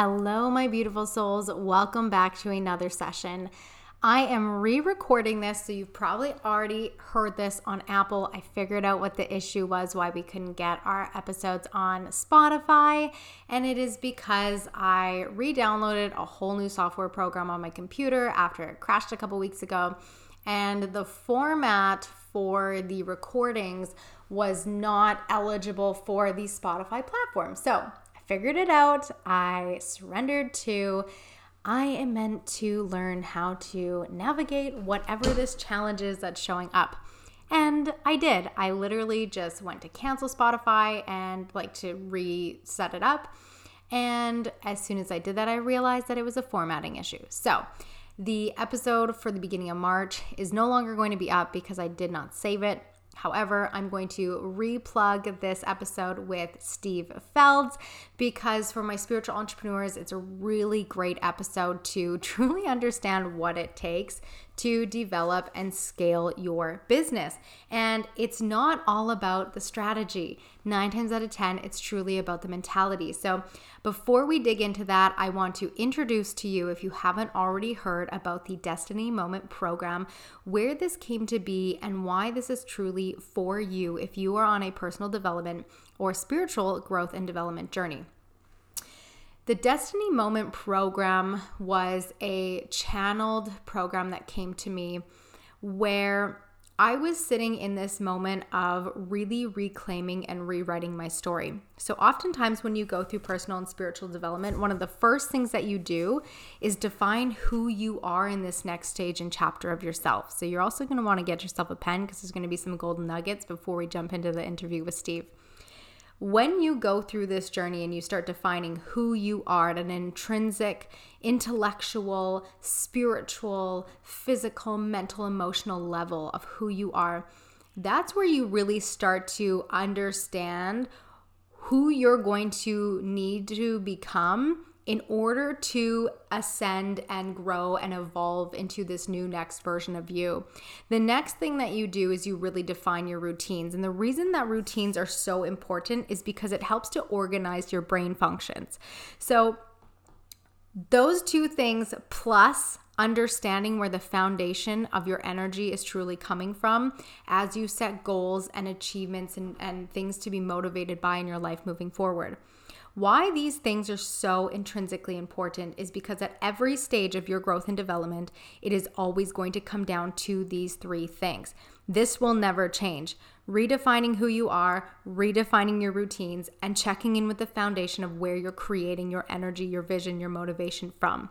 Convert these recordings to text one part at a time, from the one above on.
Hello, my beautiful souls. Welcome back to another session. I am re recording this, so you've probably already heard this on Apple. I figured out what the issue was, why we couldn't get our episodes on Spotify, and it is because I re downloaded a whole new software program on my computer after it crashed a couple weeks ago, and the format for the recordings was not eligible for the Spotify platform. So figured it out. I surrendered to I am meant to learn how to navigate whatever this challenge is that's showing up. And I did. I literally just went to cancel Spotify and like to reset it up. And as soon as I did that, I realized that it was a formatting issue. So the episode for the beginning of March is no longer going to be up because I did not save it. However, I'm going to replug this episode with Steve Felds because for my spiritual entrepreneurs, it's a really great episode to truly understand what it takes to develop and scale your business. And it's not all about the strategy. Nine times out of 10, it's truly about the mentality. So, before we dig into that, I want to introduce to you, if you haven't already heard about the Destiny Moment program, where this came to be and why this is truly for you if you are on a personal development or spiritual growth and development journey. The Destiny Moment program was a channeled program that came to me where I was sitting in this moment of really reclaiming and rewriting my story. So, oftentimes, when you go through personal and spiritual development, one of the first things that you do is define who you are in this next stage and chapter of yourself. So, you're also want to get yourself a pen because there's to be some golden nuggets before we jump into the interview with Steve when you go through this journey and you start defining who you are at an intrinsic, intellectual, spiritual, physical, mental, emotional level of who you are, that's where you really start to understand who you're going to need to become in order to ascend and grow and evolve into this new next version of you. The next thing that you do is you really define your routines. And the reason that routines are so important is because it helps to organize your brain functions. So, those two things plus understanding where the foundation of your energy is truly coming from as you set goals and achievements and, and things to be motivated by in your life moving forward. Why these things are so intrinsically important is because at every stage of your growth and development, it is always going to come down to these three things. This will never change. Redefining who you are, redefining your routines, and checking in with the foundation of where you're creating your energy, your vision, your motivation from.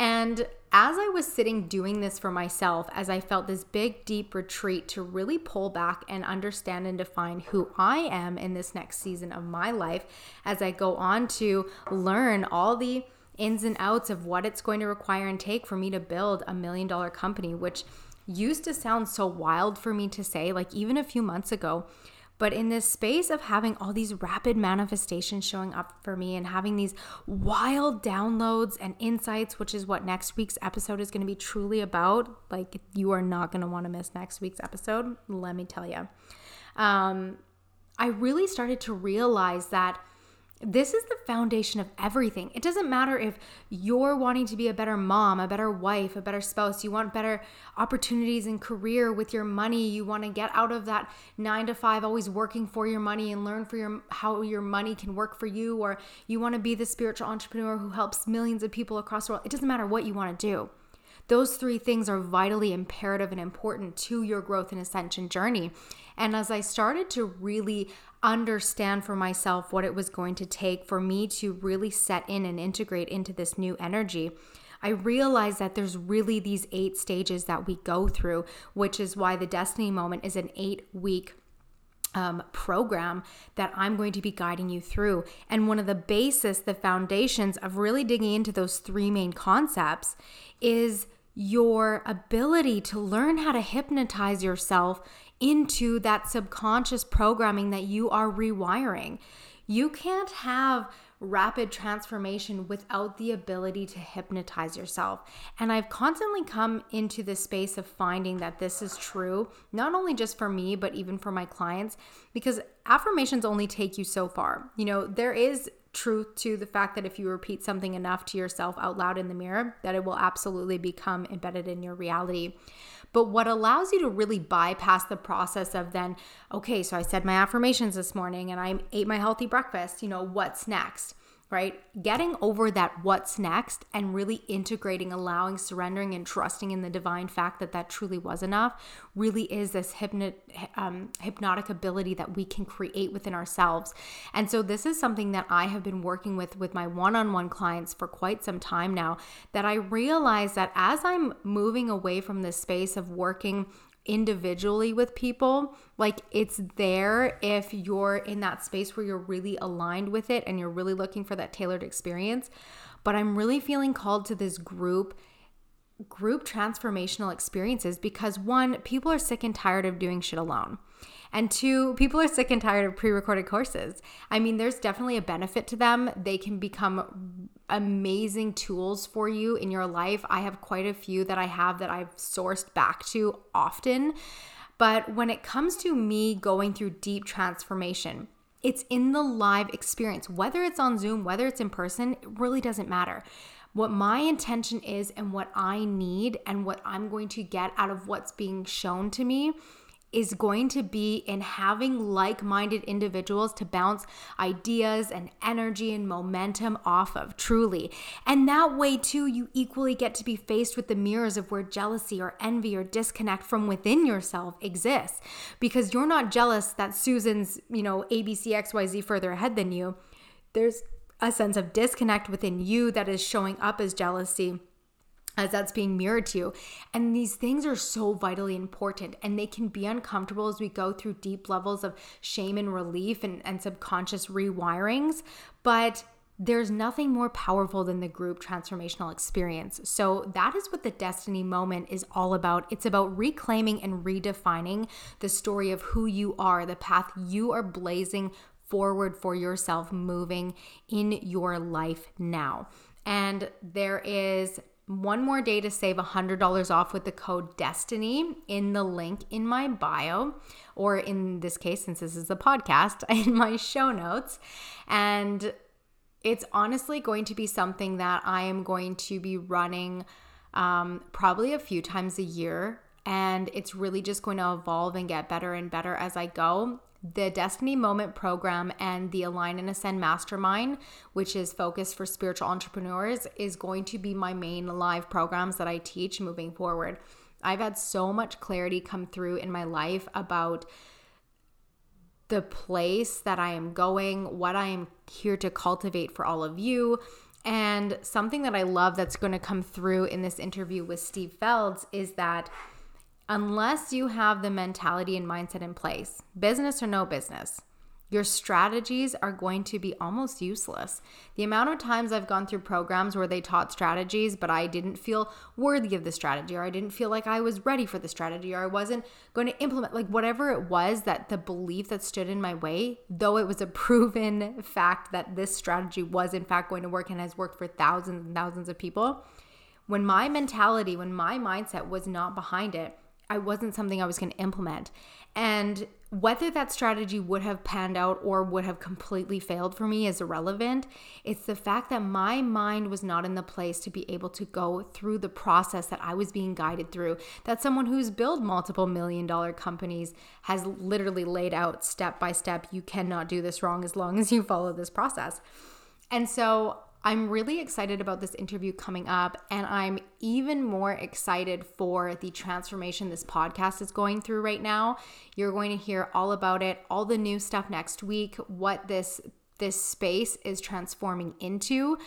And as I was sitting doing this for myself, as I felt this big, deep retreat to really pull back and understand and define who I am in this next season of my life, as I go on to learn all the ins and outs of what it's going to require and take for me to build a million dollar company, which used to sound so wild for me to say, like even a few months ago. But in this space of having all these rapid manifestations showing up for me and having these wild downloads and insights, which is what next week's episode is going to be truly about, like you are not going to want to miss next week's episode, let me tell you. Um, I really started to realize that this is the foundation of everything. It doesn't matter if you're wanting to be a better mom, a better wife, a better spouse, you want better opportunities in career with your money, you want to get out of that 9 to 5 always working for your money and learn for your how your money can work for you or you want to be the spiritual entrepreneur who helps millions of people across the world. It doesn't matter what you want to do. Those three things are vitally imperative and important to your growth and ascension journey. And as I started to really understand for myself what it was going to take for me to really set in and integrate into this new energy, I realized that there's really these eight stages that we go through, which is why the Destiny Moment is an eight week um, program that I'm going to be guiding you through. And one of the basis, the foundations of really digging into those three main concepts is your ability to learn how to hypnotize yourself into that subconscious programming that you are rewiring. You can't have rapid transformation without the ability to hypnotize yourself. And I've constantly come into this space of finding that this is true, not only just for me, but even for my clients, because affirmations only take you so far. You know, there is truth to the fact that if you repeat something enough to yourself out loud in the mirror, that it will absolutely become embedded in your reality. But what allows you to really bypass the process of then, okay, so I said my affirmations this morning and I ate my healthy breakfast, you know, what's next? Right? Getting over that what's next and really integrating, allowing, surrendering, and trusting in the divine fact that that truly was enough really is this hypnot, um, hypnotic ability that we can create within ourselves. And so, this is something that I have been working with with my one on one clients for quite some time now. That I realize that as I'm moving away from this space of working individually with people. Like it's there if you're in that space where you're really aligned with it and you're really looking for that tailored experience. But I'm really feeling called to this group group transformational experiences because one, people are sick and tired of doing shit alone. And two, people are sick and tired of pre recorded courses. I mean, there's definitely a benefit to them. They can become amazing tools for you in your life. I have quite a few that I have that I've sourced back to often. But when it comes to me going through deep transformation, it's in the live experience. Whether it's on Zoom, whether it's in person, it really doesn't matter. What my intention is and what I need and what I'm going to get out of what's being shown to me is going to be in having like minded individuals to bounce ideas and energy and momentum off of, truly. And that way, too, you equally get to be faced with the mirrors of where jealousy or envy or disconnect from within yourself exists. Because you're not jealous that Susan's, you know, ABCXYZ further ahead than you. There's a sense of disconnect within you that is showing up as jealousy as that's being mirrored to you. And these things are so vitally important and they can be uncomfortable as we go through deep levels of shame and relief and, and subconscious rewirings. But there's nothing more powerful than the group transformational experience. So, that is what the destiny moment is all about. It's about reclaiming and redefining the story of who you are, the path you are blazing forward for yourself, moving in your life now. And there is one more day to save $100 off with the code DESTINY in the link in my bio, or in this case, since this is a podcast, in my show notes. And it's honestly going to be something that I am going to be running um, probably a few times a year. And it's really just going to evolve and get better and better as I go the Destiny Moment program and the Align and Ascend Mastermind, which is focused for spiritual entrepreneurs, is going to be my main live programs that I teach moving forward. I've had so much clarity come through in my life about the place that I am going, what I am here to cultivate for all of you. And something that I love that's going to come through in this interview with Steve Felds is that unless you have the mentality and mindset in place, business or no business, your strategies are going to be almost useless. The amount of times I've gone through programs where they taught strategies, but I didn't feel worthy of the strategy, or I didn't feel like I was ready for the strategy, or I wasn't going to implement, like whatever it was that the belief that stood in my way, though it was a proven fact that this strategy was in fact going to work and has worked for thousands and thousands of people. When my mentality, when my mindset was not behind it, I wasn't something I was going to implement. And whether that strategy would have panned out or would have completely failed for me is irrelevant. It's the fact that my mind was not in the place to be able to go through the process that I was being guided through. That someone who's built multiple million dollar companies has literally laid out step by step. You cannot do this wrong as long as you follow this process. And so I'm really excited about this interview coming up, and I'm even more excited for the transformation this podcast is going through right now. You're going to hear all about it, all the new stuff next week, what this this space is transforming into,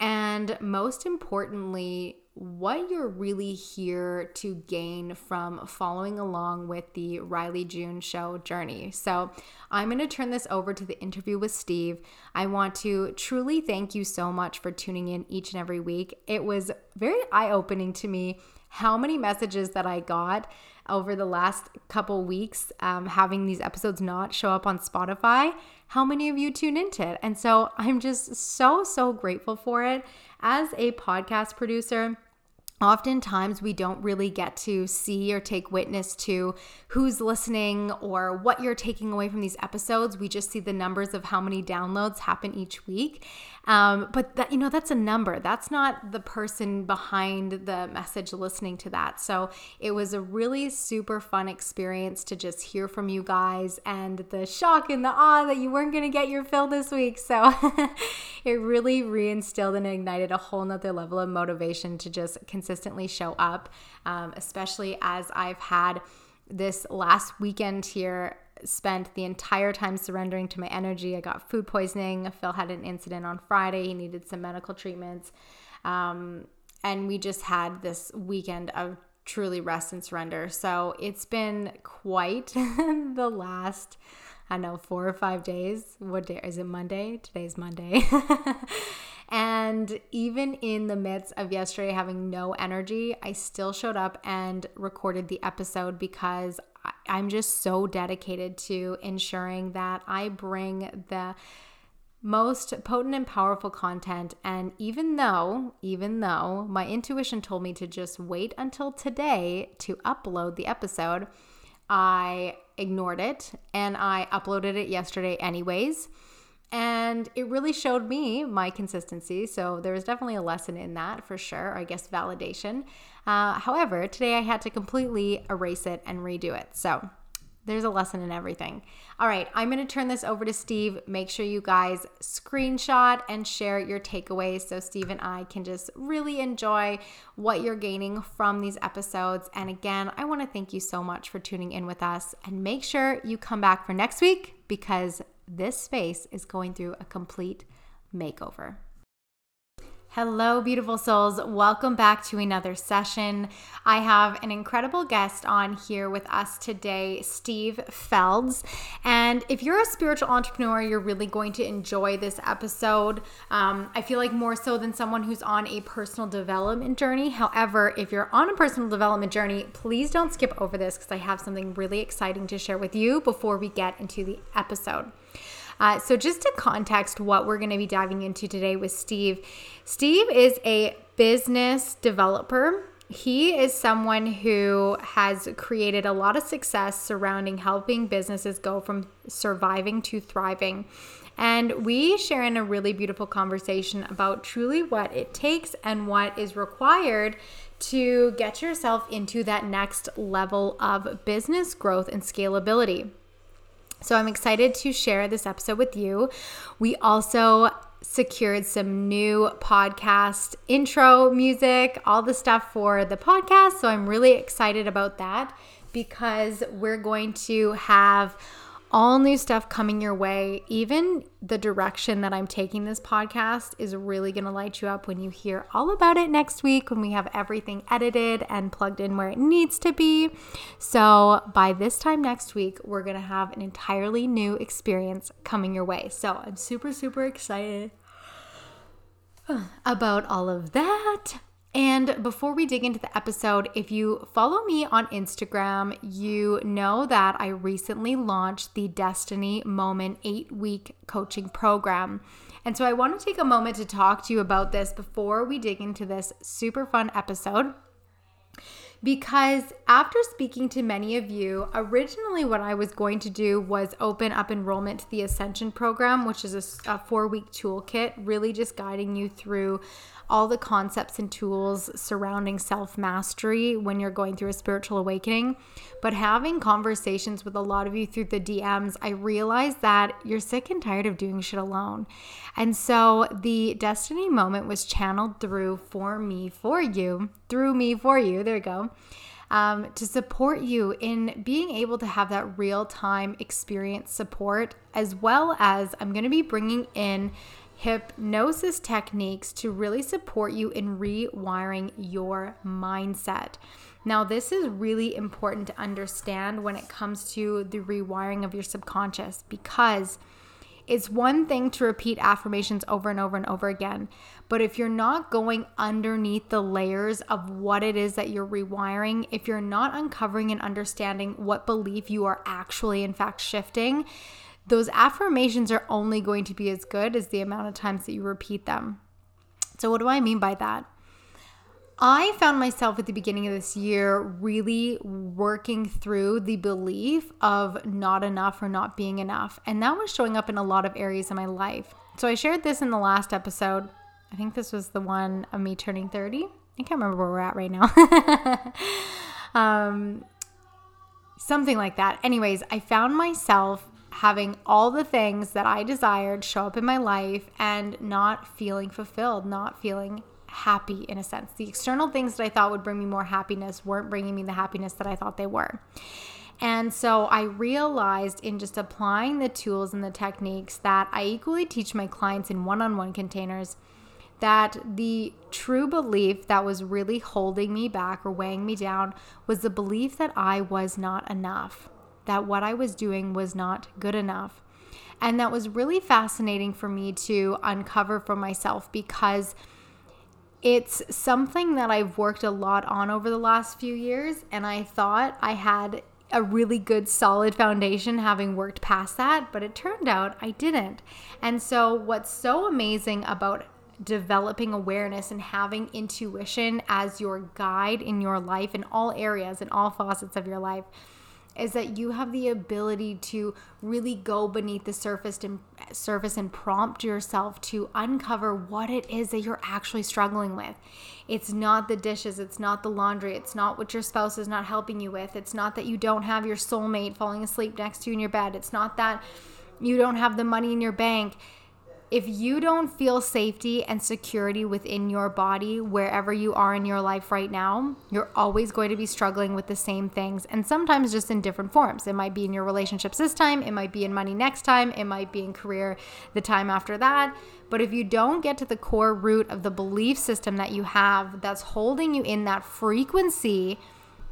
and most importantly, what you're really here to gain from following along with the Rylee June show journey. So, I'm going to turn this over to the interview with Steve. I want to truly thank you so much for tuning in each and every week. It was very eye opening to me how many messages that I got over the last couple weeks um, having these episodes not show up on Spotify. How many of you tune into it? And so I'm just so, so grateful for it as a podcast producer, oftentimes we don't really get to see or take witness to who's listening or what you're taking away from these episodes. We just see the numbers of how many downloads happen each week. Um, but that, you know, that's a number. That's not the person behind the message listening to that. So it was a really super fun experience to just hear from you guys and the shock and the awe that you weren't going to get your fill this week. So it really reinstilled and ignited a whole nother level of motivation to just consistently show up, um, especially as I've had this last weekend here spent the entire time surrendering to my energy. I got food poisoning. Phil had an incident on Friday. He needed some medical treatments. Um, and we just had this weekend of truly rest and surrender. So it's been quite the last, I don't know, four or five days. What day is it? Monday? Today's Monday. and even in the midst of yesterday having no energy, I still showed up and recorded the episode because I'm just so dedicated to ensuring that I bring the most potent and powerful content. And even though even though my intuition told me to just wait until today to upload the episode I ignored it and I uploaded it yesterday anyways and it really showed me my consistency. So there was definitely a lesson in that for sure, I guess validation. Uh, however, today I had to completely erase it and redo it. So there's a lesson in everything. All right, I'm going to turn this over to Steve. Make sure you guys screenshot and share your takeaways so Steve and I can just really enjoy what you're gaining from these episodes. And again, I want to thank you so much for tuning in with us and make sure you come back for next week because this space is going through a complete makeover. Hello, beautiful souls. Welcome back to another session. I have an incredible guest on here with us today, Steve Felds. And if you're a spiritual entrepreneur, you're really going to enjoy this episode. Um, I feel like more so than someone who's on a personal development journey. However, if you're on a personal development journey, please don't skip over this because I have something really exciting to share with you before we get into the episode. Uh, so, just to context what we're going to be diving into today with Steve, Steve is a business developer. He is someone who has created a lot of success surrounding helping businesses go from surviving to thriving. And we share in a really beautiful conversation about truly what it takes and what is required to get yourself into that next level of business growth and scalability. So I'm excited to share this episode with you. We also secured some new podcast intro music, all the stuff for the podcast. So I'm really excited about that because we're going to have all new stuff coming your way. Even the direction that I'm taking this podcast is really going to light you up when you hear all about it next week when we have everything edited and plugged in where it needs to be. So, by this time next week, we're going to have an entirely new experience coming your way. So, I'm super, super excited about all of that. And before we dig into the episode, if you follow me on Instagram, you know that I recently launched the Destiny Moment eight week coaching program. And so I want to take a moment to talk to you about this before we dig into this super fun episode. Because after speaking to many of you, originally what I was going to do was open up enrollment to the Ascension program, which is a, a four week toolkit, really just guiding you through all the concepts and tools surrounding self mastery when you're going through a spiritual awakening. But having conversations with a lot of you through the DMs, I realized that you're sick and tired of doing shit alone. And so the destiny moment was channeled through for me, for you, through me, for you. There you go. Um, to support you in being able to have that real time experience support, as well as I'm going to be bringing in hypnosis techniques to really support you in rewiring your mindset. Now, this is really important to understand when it comes to the rewiring of your subconscious because it's one thing to repeat affirmations over and over and over again, but if you're not going underneath the layers of what it is that you're rewiring, if you're not uncovering and understanding what belief you are actually, in fact, shifting, those affirmations are only going to be as good as the amount of times that you repeat them. So, what do I mean by that? I found myself at the beginning of this year really working through the belief of not enough or not being enough. And that was showing up in a lot of areas of my life. So I shared this in the last episode. I think this was the one of me turning 30. I can't remember where we're at right now. um, something like that. Anyways, I found myself having all the things that I desired show up in my life and not feeling fulfilled, not feeling happy in a sense. The external things that I thought would bring me more happiness weren't bringing me the happiness that I thought they were. And so I realized in just applying the tools and the techniques that I equally teach my clients in one on one containers that the true belief that was really holding me back or weighing me down was the belief that I was not enough, that what I was doing was not good enough. And that was really fascinating for me to uncover for myself because it's something that I've worked a lot on over the last few years. And I thought I had a really good solid foundation having worked past that, but it turned out I didn't. And so, what's so amazing about developing awareness and having intuition as your guide in your life in all areas in all facets of your life is that you have the ability to really go beneath the surface and surface and prompt yourself to uncover what it is that you're actually struggling with. It's not the dishes, it's not the laundry, it's not what your spouse is not helping you with. It's not that you don't have your soulmate falling asleep next to you in your bed. It's not that you don't have the money in your bank if you don't feel safety and security within your body, wherever you are in your life right now, you're always going to be struggling with the same things and sometimes just in different forms. It might be in your relationships this time, it might be in money next time, it might be in career the time after that. But if you don't get to the core root of the belief system that you have that's holding you in that frequency,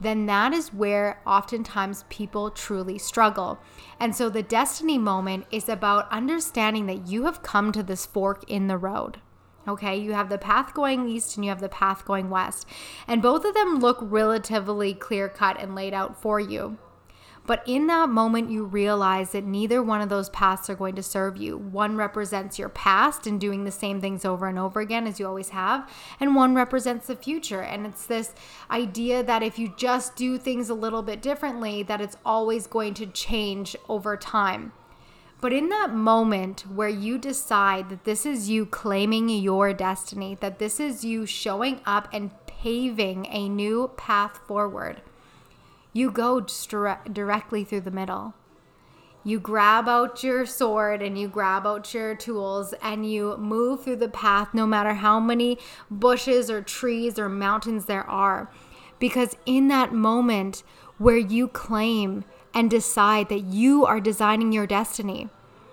then that is where oftentimes people truly struggle. And so the destiny moment is about understanding that you have come to this fork in the road. Okay, you have the path going east and you have the path going west. And both of them look relatively clear cut and laid out for you. But in that moment, you realize that neither one of those paths are going to serve you. One represents your past and doing the same things over and over again as you always have, and one represents the future. And it's this idea that if you just do things a little bit differently, that it's always going to change over time. But in that moment where you decide that this is you claiming your destiny, that this is you showing up and paving a new path forward, you go directly through the middle. You grab out your sword and you grab out your tools and you move through the path no matter how many bushes or trees or mountains there are. Because in that moment where you claim and decide that you are designing your destiny,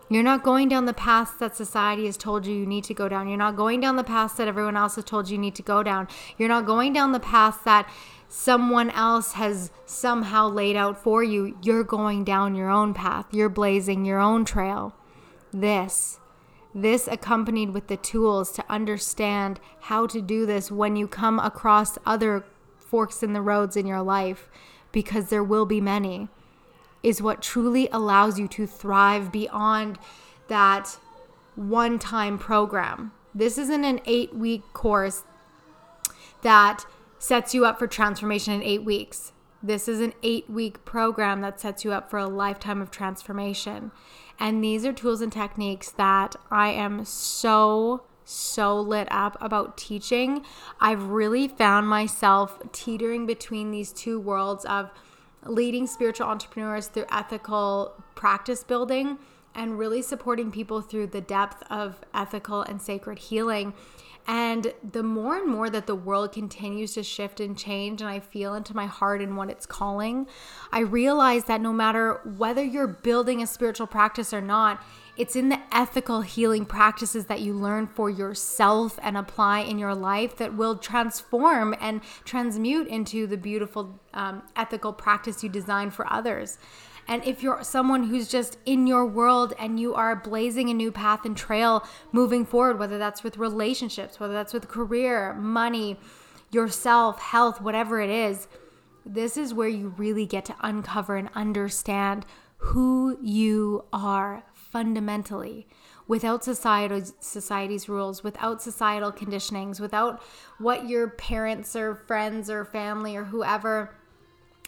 you're not going down the path that society has told you you need to go down. You're not going down the path that everyone else has told you you need to go down. You're not going down the path that someone else has somehow laid out for you, you're going down your own path. You're blazing your own trail. This, this accompanied with the tools to understand how to do this when you come across other forks in the roads in your life, because there will be many, is what truly allows you to thrive beyond that one time program. This isn't an eight week course that sets you up for transformation in eight weeks. This is an eight week program that sets you up for a lifetime of transformation. And these are tools and techniques that I am so, so lit up about teaching. I've really found myself teetering between these two worlds of leading spiritual entrepreneurs through ethical practice building and really supporting people through the depth of ethical and sacred healing and the more and more that the world continues to shift and change, and I feel into my heart and what it's calling, I realize that no matter whether you're building a spiritual practice or not, it's in the ethical healing practices that you learn for yourself and apply in your life that will transform and transmute into the beautiful um, ethical practice you design for others. And if you're someone who's just in your world and you are blazing a new path and trail moving forward, whether that's with relationships, whether that's with career, money, yourself, health, whatever it is, this is where you really get to uncover and understand who you are fundamentally. without societal society's rules, without societal conditionings, without what your parents or friends or family or whoever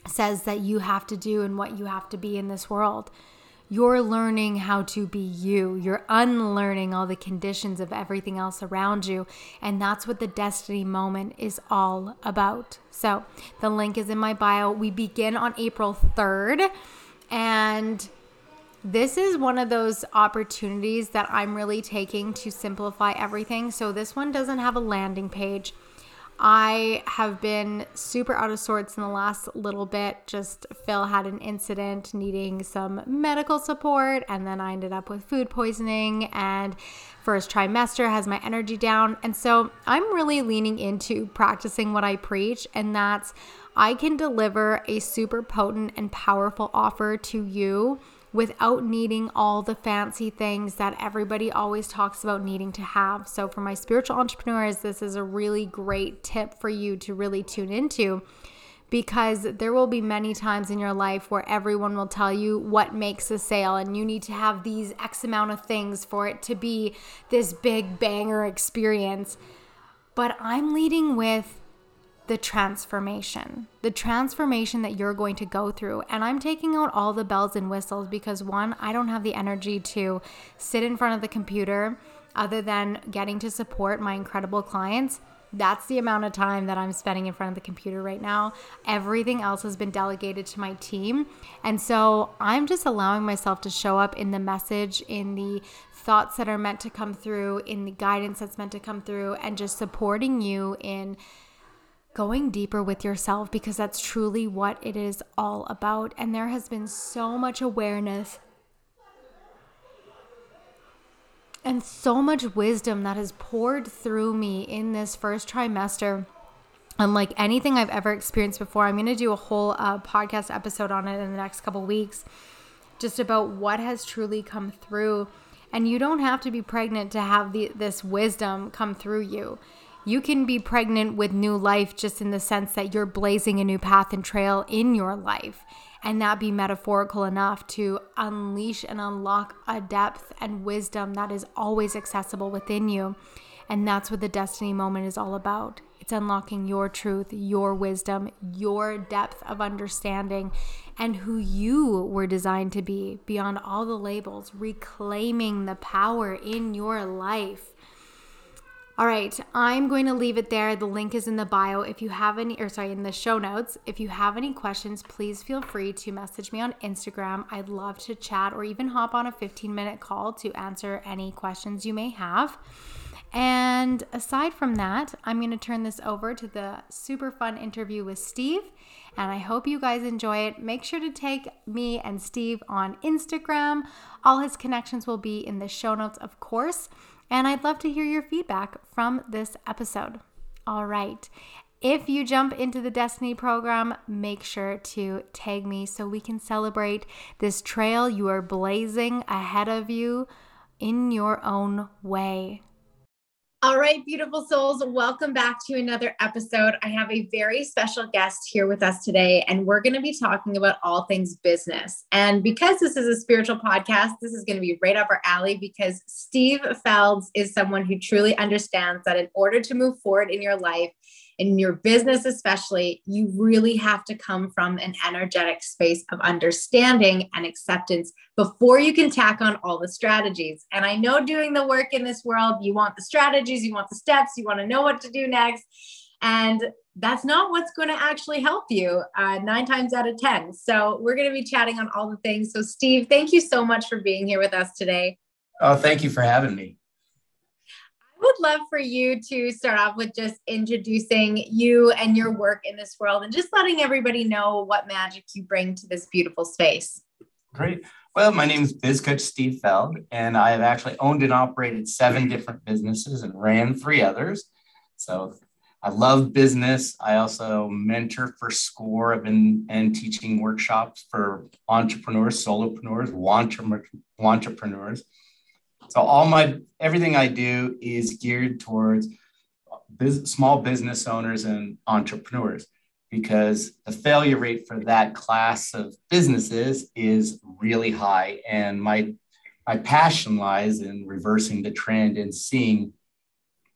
says that you have to do and what you have to be in this world. You're learning how to be you. You're unlearning all the conditions of everything else around you. And that's what the destiny moment is all about. So the link is in my bio. We begin on April 3rd. And this is one of those opportunities that I'm really taking to simplify everything. So this one doesn't have a landing page. I have been super out of sorts in the last little bit. Just Phil had an incident needing some medical support, and then I ended up with food poisoning. And first trimester has my energy down. And so I'm really leaning into practicing what I preach, and that's I can deliver a super potent and powerful offer to you without needing all the fancy things that everybody always talks about needing to have. So, for my spiritual entrepreneurs, this is a really great tip for you to really tune into because there will be many times in your life where everyone will tell you what makes a sale and you need to have these X amount of things for it to be this big banger experience. But I'm leading with the transformation, the transformation that you're going to go through. And I'm taking out all the bells and whistles because one, I don't have the energy to sit in front of the computer other than getting to support my incredible clients. That's the amount of time that I'm spending in front of the computer right now. Everything else has been delegated to my team. And so I'm just allowing myself to show up in the message, in the thoughts that are meant to come through, in the guidance that's meant to come through, and just supporting you in going deeper with yourself because that's truly what it is all about. And there has been so much awareness and so much wisdom that has poured through me in this first trimester. Unlike anything I've ever experienced before, I'm going to do a whole uh, podcast episode on it in the next couple weeks, just about what has truly come through. And you don't have to be pregnant to have the, this wisdom come through you you can be pregnant with new life just in the sense that you're blazing a new path and trail in your life and that be metaphorical enough to unleash and unlock a depth and wisdom that is always accessible within you. And that's what the destiny moment is all about. It's unlocking your truth, your wisdom, your depth of understanding, and who you were designed to be beyond all the labels, reclaiming the power in your life all right, I'm going to leave it there. The link is in the bio. If you have any, or sorry, in the show notes. If you have any questions, please feel free to message me on Instagram. I'd love to chat or even hop on a 15 minute call to answer any questions you may have. And aside from that, I'm going to turn this over to the super fun interview with Steve. And I hope you guys enjoy it. Make sure to take me and Steve on Instagram. All his connections will be in the show notes, of course. And I'd love to hear your feedback from this episode. All right. If you jump into the Destiny program, make sure to tag me so we can celebrate this trail you are blazing ahead of you in your own way. All right, beautiful souls, welcome back to another episode. I have a very special guest here with us today, and we're going to be talking about all things business. And because this is a spiritual podcast, this is going to be right up our alley because Steve Felds is someone who truly understands that in order to move forward in your life, in your business, especially, you really have to come from an energetic space of understanding and acceptance before you can tack on all the strategies. And I know doing the work in this world, you want the strategies, you want the steps, you want to know what to do next. And that's not what's going to actually help you uh, nine times out of 10. So, we're going to be chatting on all the things. So, Steve, thank you so much for being here with us today. Oh, thank you for having me would love for you to start off with just introducing you and your work in this world and just letting everybody know what magic you bring to this beautiful space. Great. Well, my name is Biz Coach Steve Feld, and I have actually owned and operated seven different businesses and ran three others. So I love business. I also mentor for SCORE. I've been and teaching workshops for entrepreneurs, solopreneurs, entrepreneurs. So all my everything I do is geared towards business, small business owners and entrepreneurs because the failure rate for that class of businesses is really high and my my passion lies in reversing the trend and seeing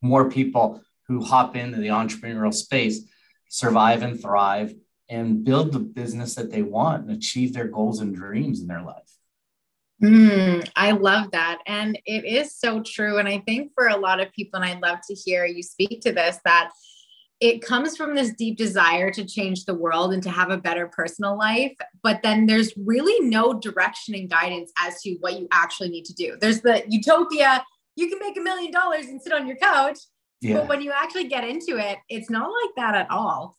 more people who hop into the entrepreneurial space survive and thrive and build the business that they want and achieve their goals and dreams in their life. Mm, I love that. And it is so true. And I think for a lot of people, and I'd love to hear you speak to this, that it comes from this deep desire to change the world and to have a better personal life. But then there's really no direction and guidance as to what you actually need to do. There's the utopia, you can make a million dollars and sit on your couch. Yeah. But when you actually get into it, it's not like that at all.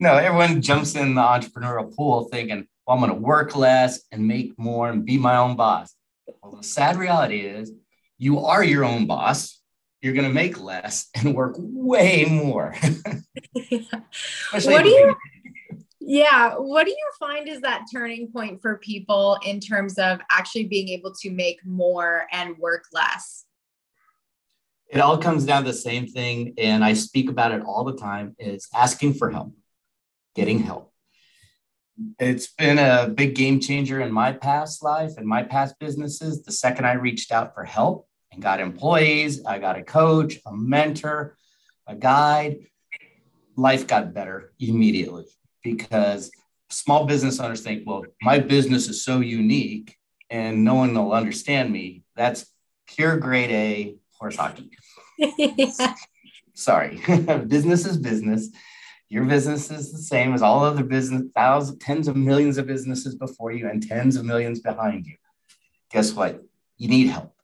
No, everyone jumps in the entrepreneurial pool thinking, well, I'm going to work less and make more and be my own boss. Well, the sad reality is you are your own boss. You're going to make less and work way more. what do you yeah what do you find is that turning point for people in terms of actually being able to make more and work less it all comes down to the same thing and i speak about it all the time is asking for help getting help it's been a big game changer in my past life and my past businesses. The second i reached out for help and got employees i got a coach a mentor a guide life got better immediately because small business owners think well my business is so unique and no one will understand me. That's pure grade a horse hockey. Yeah. sorry. Business is business your business is the same as all other business, thousands, tens of millions of businesses before you and tens of millions behind you. Guess what? You need help.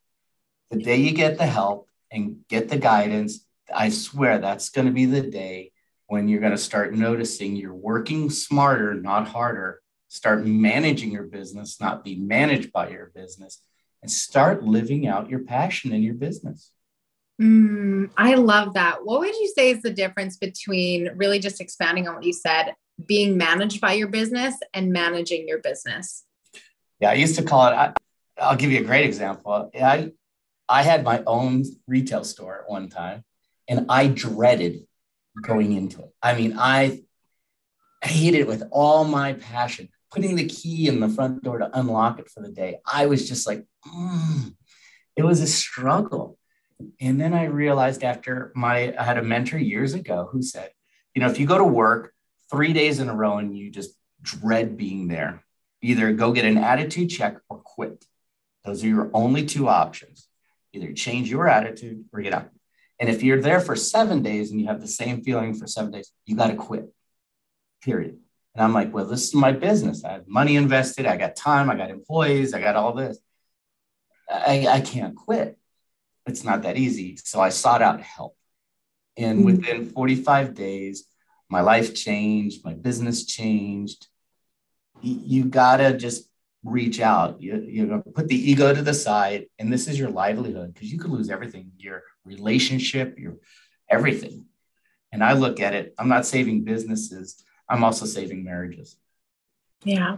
The day you get the help and get the guidance, I swear that's going to be the day when you're going to start noticing you're working smarter, not harder. Start managing your business, not be managed by your business, and start living out your passion in your business. Mm, I love that. What would you say is the difference between really just expanding on what you said, being managed by your business and managing your business? Yeah, I used to call it. I, will give you a great example. I I had my own retail store at one time, and I dreaded going into it. I mean, I hated it with all my passion. Putting the key in the front door to unlock it for the day, I was just like, mm. it was a struggle and then I realized after my, I had a mentor years ago who said, you know, if you go to work three days in a row and you just dread being there, either go get an attitude check or quit. Those are your only two options. Either change your attitude or get out. And if you're there for seven days and you have the same feeling for seven days, you got to quit, period. And I'm like, well, this is my business. I have money invested. I got time. I got employees. I got all this. I, I can't quit it's not that easy. So I sought out help. And mm-hmm. within 45 days, my life changed, my business changed. You, gotta just reach out. You, you know, put the ego to the side, and this is your livelihood because you could lose everything your relationship, your everything. And I look at it, I'm not saving businesses, I'm also saving marriages. Yeah,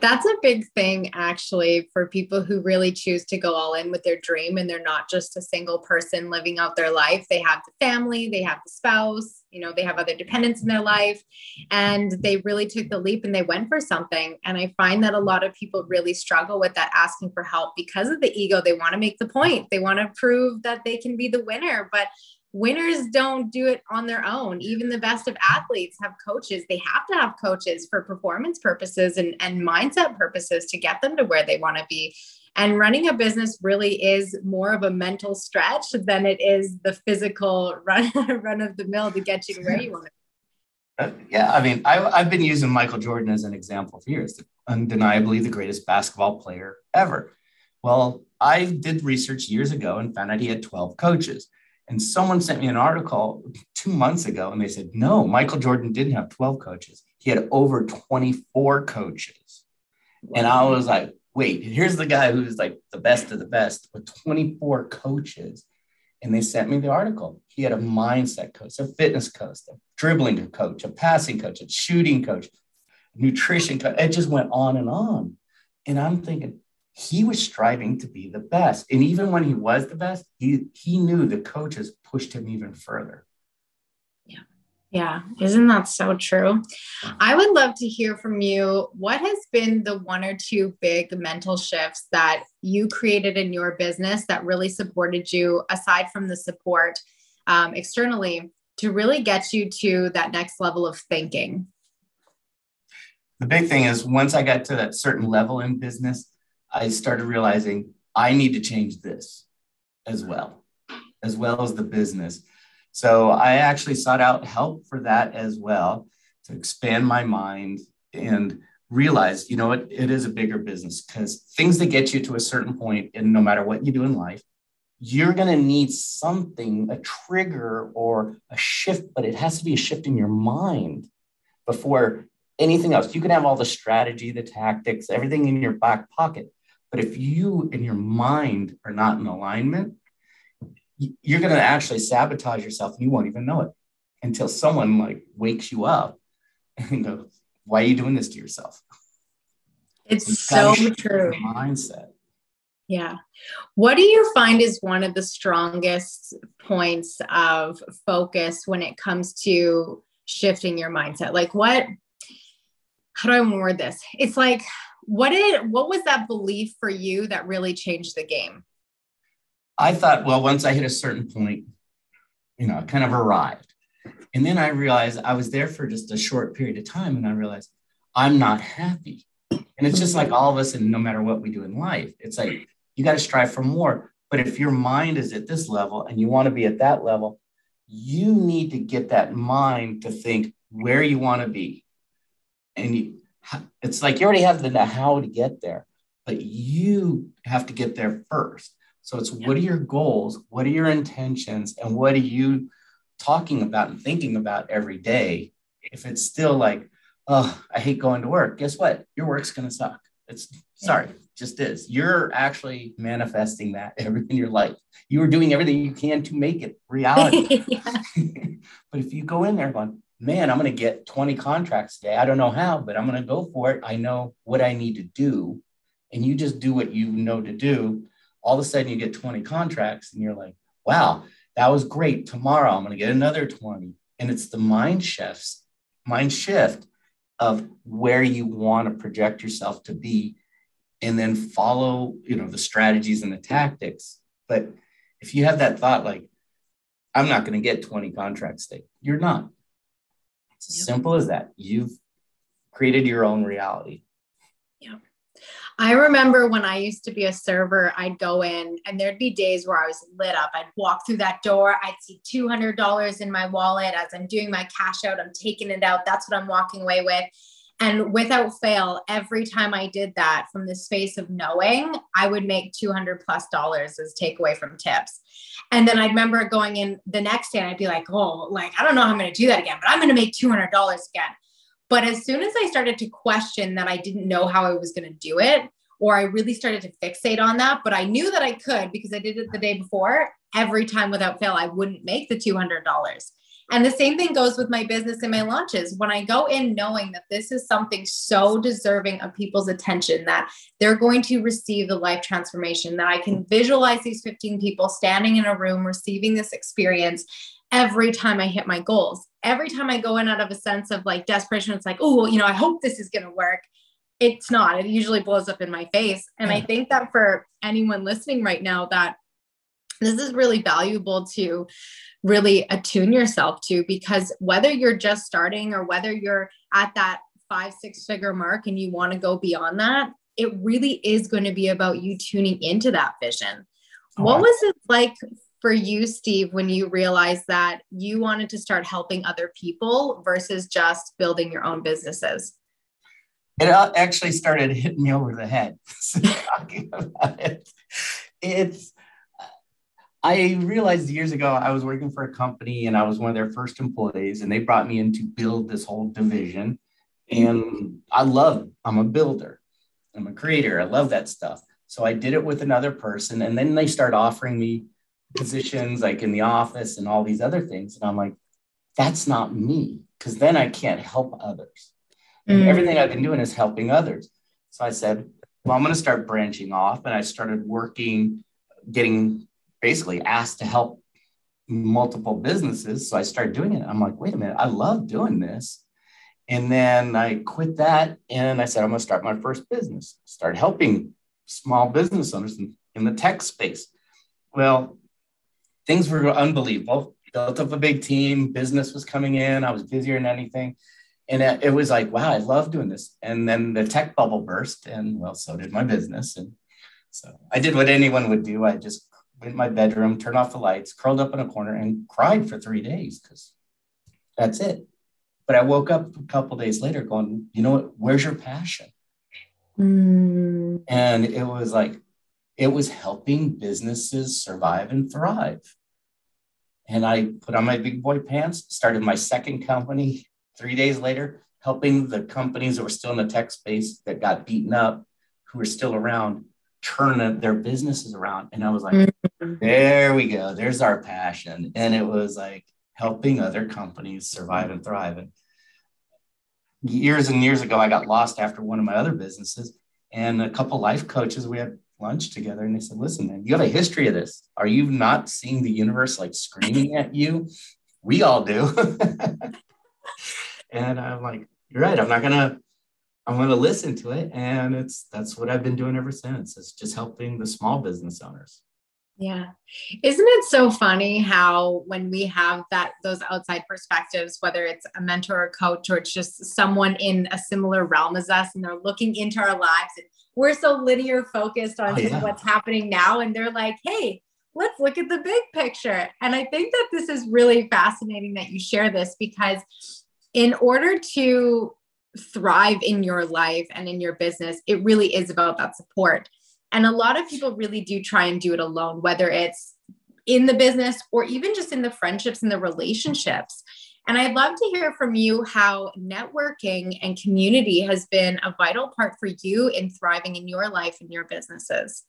that's a big thing actually for people who really choose to go all in with their dream and they're not just a single person living out their life. They have the family, they have the spouse, you know, they have other dependents in their life, and they really took the leap and they went for something. And I find that a lot of people really struggle with that asking for help because of the ego. They want to make the point, they want to prove that they can be the winner. But winners don't do it on their own. Even the best of athletes have coaches. They have to have coaches for performance purposes and, and mindset purposes to get them to where they want to be. And running a business really is more of a mental stretch than it is the physical run, run of the mill to get you to where you want to be. Uh, yeah, I mean, I, I've been using Michael Jordan as an example for years, undeniably the greatest basketball player ever. Well, I did research years ago and found out he had 12 coaches. And someone sent me an article two months ago and they said, no, Michael Jordan didn't have 12 coaches. He had over 24 coaches. Wow. And I was like, wait, here's the guy who's like the best of the best with 24 coaches. And they sent me the article. He had a mindset coach, a fitness coach, a dribbling coach, a passing coach, a shooting coach, nutrition coach. It just went on and on. And I'm thinking, he was striving to be the best. And even when he was the best, he, he knew the coaches pushed him even further. Yeah. Yeah, isn't that so true? I would love to hear from you. What has been the one or two big mental shifts that you created in your business that really supported you, aside from the support um, externally, to really get you to that next level of thinking? The big thing is once I got to that certain level in business, I started realizing I need to change this as well, as well as the business so I actually sought out help for that as well to expand my mind and realize, you know what, it is a bigger business because things that get you to a certain point, and no matter what you do in life, you're going to need something, a trigger or a shift, but it has to be a shift in your mind before anything else. You can have all the strategy, the tactics, everything in your back pocket. But if you and your mind are not in alignment, you're going to actually sabotage yourself and you won't even know it until someone like wakes you up and goes, why are you doing this to yourself? It's so true. Mindset. Yeah. What do you find is one of the strongest points of focus when it comes to shifting your mindset? Like what how do I word this? It's like what did what was that belief for you that really changed the game? I thought, well, once I hit a certain point, you know, I kind of arrived. And then I realized I was there for just a short period of time and I realized I'm not happy. And it's just like all of us, and no matter what we do in life, it's like you got to strive for more. But if your mind is at this level and you want to be at that level, you need to get that mind to think where you want to be. And you, it's like you already have the how to get there, but you have to get there first. So it's what are your goals? What are your intentions? And what are you talking about and thinking about every day? If it's still like, oh, I hate going to work, guess what? Your work's going to suck. It's sorry, just is. You're actually manifesting that every in your life. You are doing everything you can to make it reality. but if you go in there going, man, I'm going to get 20 contracts today. I don't know how, but I'm going to go for it. I know what I need to do. And you just do what you know to do all of a sudden you get 20 contracts and you're like, wow, that was great. Tomorrow I'm going to get another 20. And it's the mind shifts, mind shift of where you want to project yourself to be and then follow, you know, the strategies and the tactics. But if you have that thought like, I'm not going to get 20 contracts today, you're not. Yep. simple as that. You've created your own reality. Yeah. I remember when I used to be a server, I'd go in and there'd be days where I was lit up. I'd walk through that door, I'd see $200 in my wallet as I'm doing my cash out, I'm taking it out. That's what I'm walking away with. And without fail, every time I did that from the space of knowing, I would make 200 plus dollars as takeaway from tips. And then I remember going in the next day and I'd be like, oh, like, I don't know how I'm going to do that again, but I'm going to make $200 again. But as soon as I started to question that I didn't know how I was going to do it, or I really started to fixate on that, but I knew that I could because I did it the day before, every time without fail, I wouldn't make the $200. And the same thing goes with my business and my launches. When I go in knowing that this is something so deserving of people's attention, that they're going to receive the life transformation, that I can visualize these 15 people standing in a room receiving this experience every time I hit my goals. Every time I go in out of a sense of like desperation, it's like, oh, you know, I hope this is going to work. It's not. It usually blows up in my face. And I think that for anyone listening right now, that this is really valuable to really attune yourself to because whether you're just starting or whether you're at that five, six figure mark and you want to go beyond that, it really is going to be about you tuning into that vision. Oh, what was it like for you, Steve, when you realized that you wanted to start helping other people versus just building your own businesses? It uh, actually started hitting me over the head talking about it. It's I realized years ago I was working for a company and I was one of their first employees, and they brought me in to build this whole division. And I love, I'm a builder, I'm a creator, I love that stuff. So I did it with another person, and then they start offering me positions like in the office and all these other things. And I'm like, that's not me, because then I can't help others. And mm. everything I've been doing is helping others. So I said, well, I'm going to start branching off. And I started working, getting basically asked to help multiple businesses. So I started doing it. I'm like, wait a minute, I love doing this. And then I quit that and I said, I'm going to start my first business, start helping small business owners in, in the tech space. Well, things were unbelievable. Built up a big team, business was coming in, I was busier than anything. And it, it was like, wow, I love doing this. And then the tech bubble burst, and well, so did my business. And so I did what anyone would do. I just went in my bedroom, turned off the lights, curled up in a corner, and cried for three days because that's it. But I woke up a couple days later going, you know what? Where's your passion? Mm. And it was like, it was helping businesses survive and thrive. And I put on my big boy pants, started my second company three days later, helping the companies that were still in the tech space that got beaten up, who were still around, turn their businesses around. And I was like, mm-hmm. there we go. There's our passion. And it was like helping other companies survive and thrive. And years and years ago, I got lost after one of my other businesses. And a couple life coaches, we had lunch together and they said, listen, man, you have a history of this. Are you not seeing the universe like screaming at you? We all do. and I'm like, you're right. I'm not going to I'm going to listen to it. And it's that's what I've been doing ever since. It's just helping the small business owners. Yeah. Isn't it so funny how when we have that those outside perspectives, whether it's a mentor or coach or it's just someone in a similar realm as us and they're looking into our lives and we're so linear focused on oh, yeah. what's happening now and they're like, "Hey, let's look at the big picture." And I think that this is really fascinating that you share this because in order to thrive in your life and in your business, it really is about that support. And a lot of people really do try and do it alone, whether it's in the business or even just in the friendships and the relationships. And I'd love to hear from you how networking and community has been a vital part for you in thriving in your life and your businesses.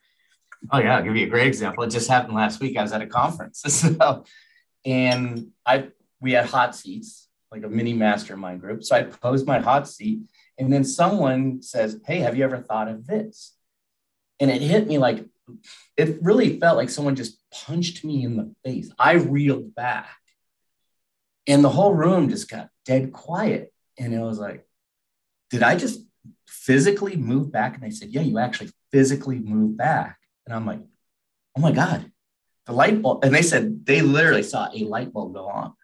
Oh yeah, I'll give you a great example. It just happened last week. I was at a conference. So, and I we had hot seats like a mini mastermind group. So I posed my hot seat, and then someone says, Hey, have you ever thought of this? And it hit me like, it really felt like someone just punched me in the face. I reeled back, and the whole room just got dead quiet. And it was like, Did I just physically move back? And they said, Yeah, you actually physically moved back. And I'm like, Oh my God, the light bulb. And they said they literally saw a light bulb go on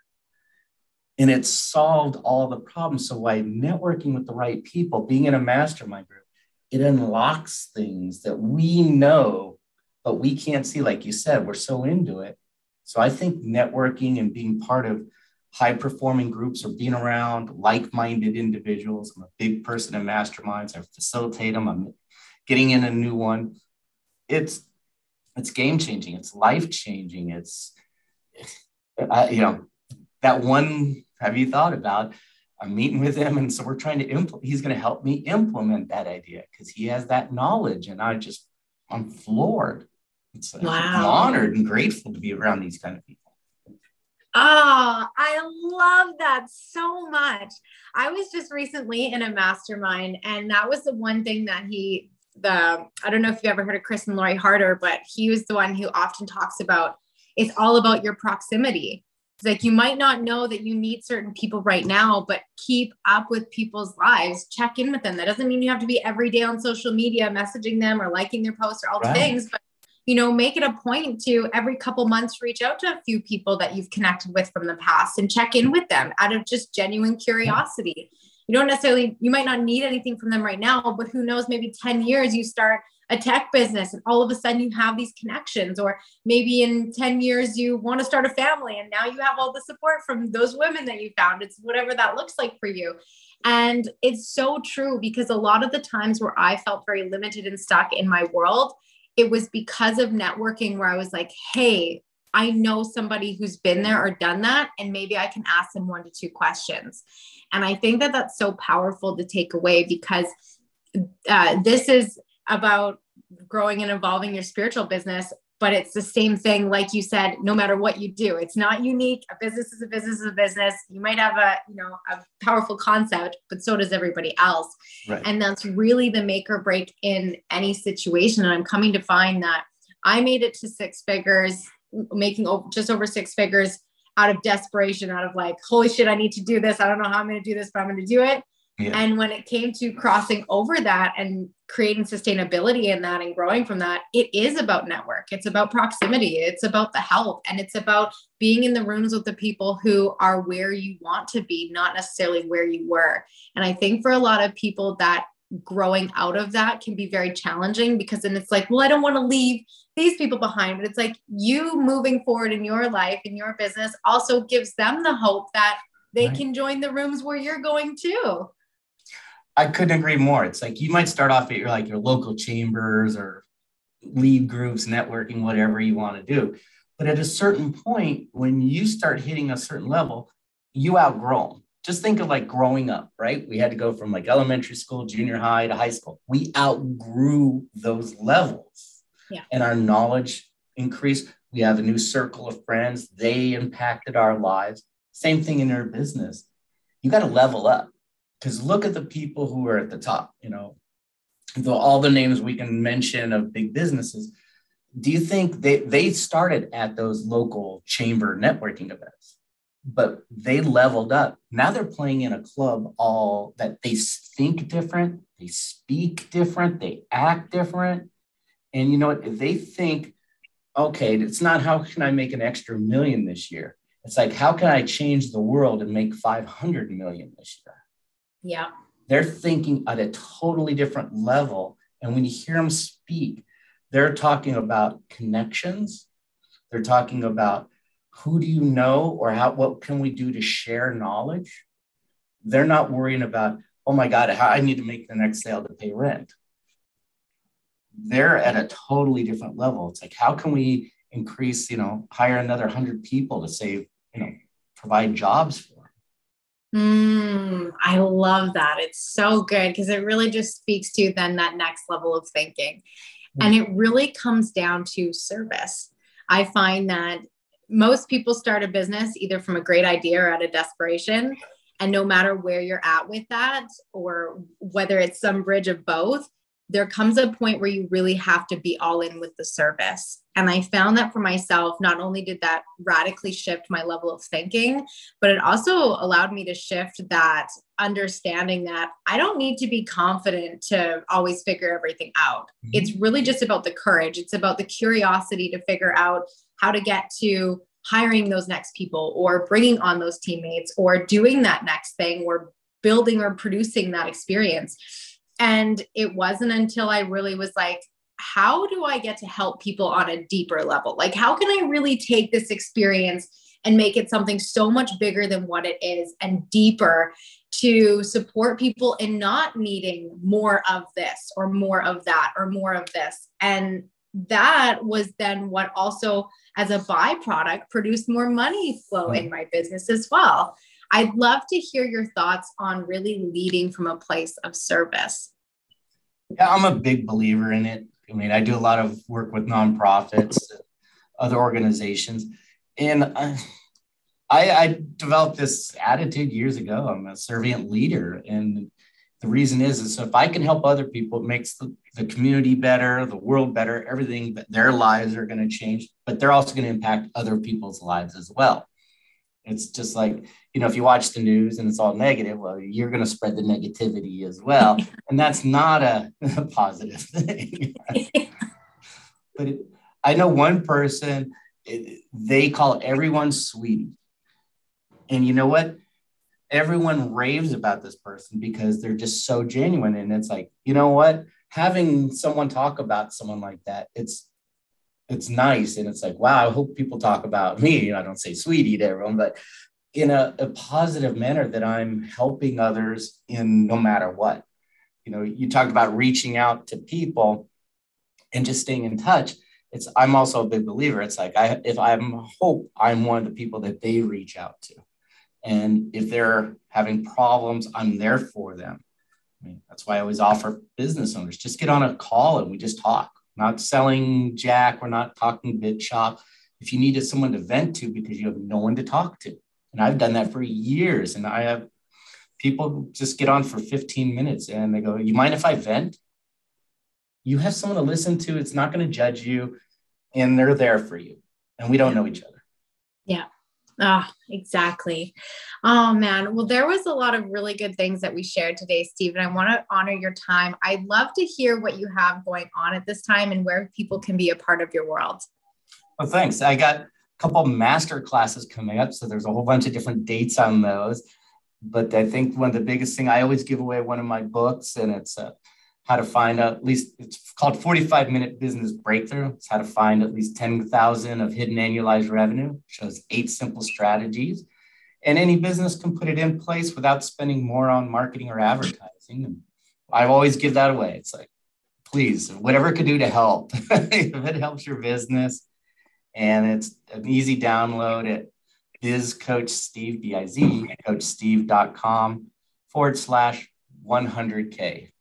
and it solved all the problems. So by networking with the right people, being in a mastermind group, it unlocks things that we know, but we can't see. Like you said, we're so into it. So I think networking and being part of high performing groups or being around like minded individuals. I'm a big person in masterminds. I facilitate them. I'm getting in a new one. It's it's game changing. It's life changing. It's you know that one have you thought about I'm meeting with him, and so we're trying to implement. He's going to help me implement that idea because he has that knowledge, and I just I'm floored. It's wow. I'm honored and grateful to be around these kind of people. Oh, I love that so much. I was just recently in a mastermind, and that was the one thing that he, the I don't know if you've ever heard of Chris and Lori Harder, but he was the one who often talks about it's all about your proximity. It's like you might not know that you need certain people right now, but keep up with people's lives. Check in with them. That doesn't mean you have to be every day on social media messaging them or liking their posts or all right. the things, but you know, make it a point to every couple months reach out to a few people that you've connected with from the past and check in with them out of just genuine curiosity. You don't necessarily, you might not need anything from them right now, but who knows, maybe 10 years you start a tech business and all of a sudden you have these connections or maybe in 10 years you want to start a family and now you have all the support from those women that you found it's whatever that looks like for you and it's so true because a lot of the times where i felt very limited and stuck in my world it was because of networking where i was like hey I know somebody who's been there or done that, and maybe I can ask them one to two questions. And I think that that's so powerful to take away because uh, this is about growing and evolving your spiritual business but it's the same thing like you said no matter what you do it's not unique a business is a business is a business you might have a you know a powerful concept but so does everybody else right. and that's really the make or break in any situation and i'm coming to find that i made it to six figures making over, just over six figures out of desperation, out of like, holy shit, I need to do this. I don't know how I'm going to do this, but I'm going to do it. Yeah. And when it came to crossing over that and creating sustainability in that and growing from that, it is about network. It's about proximity. It's about the help. And it's about being in the rooms with the people who are where you want to be, not necessarily where you were. And I think for a lot of people that growing out of that can be very challenging because then it's like, well, I don't want to leave these people behind. But it's like you moving forward in your life, in your business, also gives them the hope that they right. can join the rooms where you're going too. I couldn't agree more. It's like you might start off at your like your local chambers or lead groups, networking, whatever you want to do. But at a certain point, when you start hitting a certain level, you outgrow them just think of like growing up, right? We had to go from like elementary school, junior high to high school. We outgrew those levels. Yeah. And our knowledge increased. We have a new circle of friends. They impacted our lives. Same thing in your business. You got to level up because look at the people who are at the top, you know, the, all the names we can mention of big businesses. Do you think they, they started at those local chamber networking events? but they leveled up. Now they're playing in a club all that they think different, they speak different, they act different. And you know what? If they think, okay, it's not how can I make an extra million this year? It's like, how can I change the world and make 500 million this year? Yeah. They're thinking at a totally different level. And when you hear them speak, they're talking about connections. They're talking about who do you know or how what can we do to share knowledge they're not worrying about oh my god how i need to make the next sale to pay rent they're at a totally different level it's like how can we increase you know hire another 100 people to save you know provide jobs for Mm, I love that. It's so good because it really just speaks to then that next level of thinking. And it really comes down to service. I find that most people start a business either from a great idea or out of desperation. And no matter where you're at with that, or whether it's some bridge of both, there comes a point where you really have to be all in with the service. And I found that for myself, not only did that radically shift my level of thinking, but it also allowed me to shift that understanding that I don't need to be confident to always figure everything out. Mm-hmm. It's really just about the courage, it's about the curiosity to figure out how to get to hiring those next people or bringing on those teammates or doing that next thing or building or producing that experience. And it wasn't until I really was like, how do I get to help people on a deeper level? Like, how can I really take this experience and make it something so much bigger than what it is and deeper to support people in not needing more of this or more of that or more of this? And that was then what also as a byproduct produced more money flow in mm-hmm. my business as well i'd love to hear your thoughts on really leading from a place of service yeah i'm a big believer in it i mean i do a lot of work with nonprofits other organizations. And I, I, developed this attitude years ago. I'm a servant leader. And the reason is is so if i can help other people it makes the, the community better the world better everything but their lives are going to change but they're also going to impact other people's lives as well it's just like you know if you watch the news and it's all negative well you're going to spread the negativity as well and that's not a, a positive thing but it, i know one person it, they call everyone sweetie and you know what everyone raves about this person because they're just so genuine. And it's like, you know what? Having someone talk about someone like that, it's it's nice. And it's like, wow, I hope people talk about me. I don't say sweetie to everyone, but in a, a positive manner that I'm helping others in no matter what. You know, you talked about reaching out to people and just staying in touch. It's I'm also a big believer. It's like I if I'm hope I'm one of the people that they reach out to and if they're having problems, I'm there for them. I mean, that's why I always offer business owners just get on a call and we just talk. Not selling jack, we're not talking bit shop. If you needed someone to vent to because you have no one to talk to, and I've done that for years, and I have people just get on for 15 minutes and they go, You mind if I vent? You have someone to listen to, it's not going to judge you, and they're there for you. and we don't know each other. Yeah. Oh, exactly. Oh man. Well, there was a lot of really good things that we shared today, Steve. And I want to honor your time. I'd love to hear what you have going on at this time and where people can be a part of your world. Well, thanks. I got a couple master classes coming up. So there's a whole bunch of different dates on those. But I think one of the biggest thing I always give away one of my books, and it's uh, how to find at least it's called 45 minute business breakthrough. It's how to find at least 10,000 of hidden annualized revenue. Shows eight simple strategies. And any business can put it in place without spending more on marketing or advertising. And i always give that away. It's like please whatever it could do to help. If it helps your business and it's an easy download at biz coach steve b-i-z forward slash 100k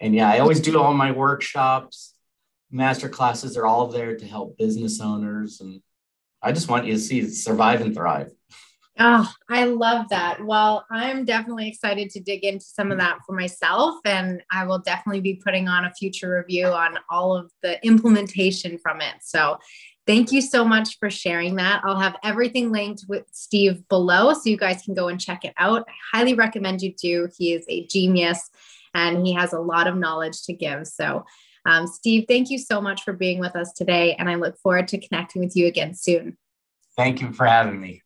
And yeah, I always do all my workshops, master classes are all there to help business owners. And I just want you to see survive and thrive. Oh, I love that. Well, I'm definitely excited to dig into some of that for myself. And I will definitely be putting on a future review on all of the implementation from it. So thank you so much for sharing that. I'll have everything linked with Steve below so you guys can go and check it out. I highly recommend you do. He is a genius and he has a lot of knowledge to give. So, um, Steve, thank you so much for being with us today. And I look forward to connecting with you again soon. Thank you for having me.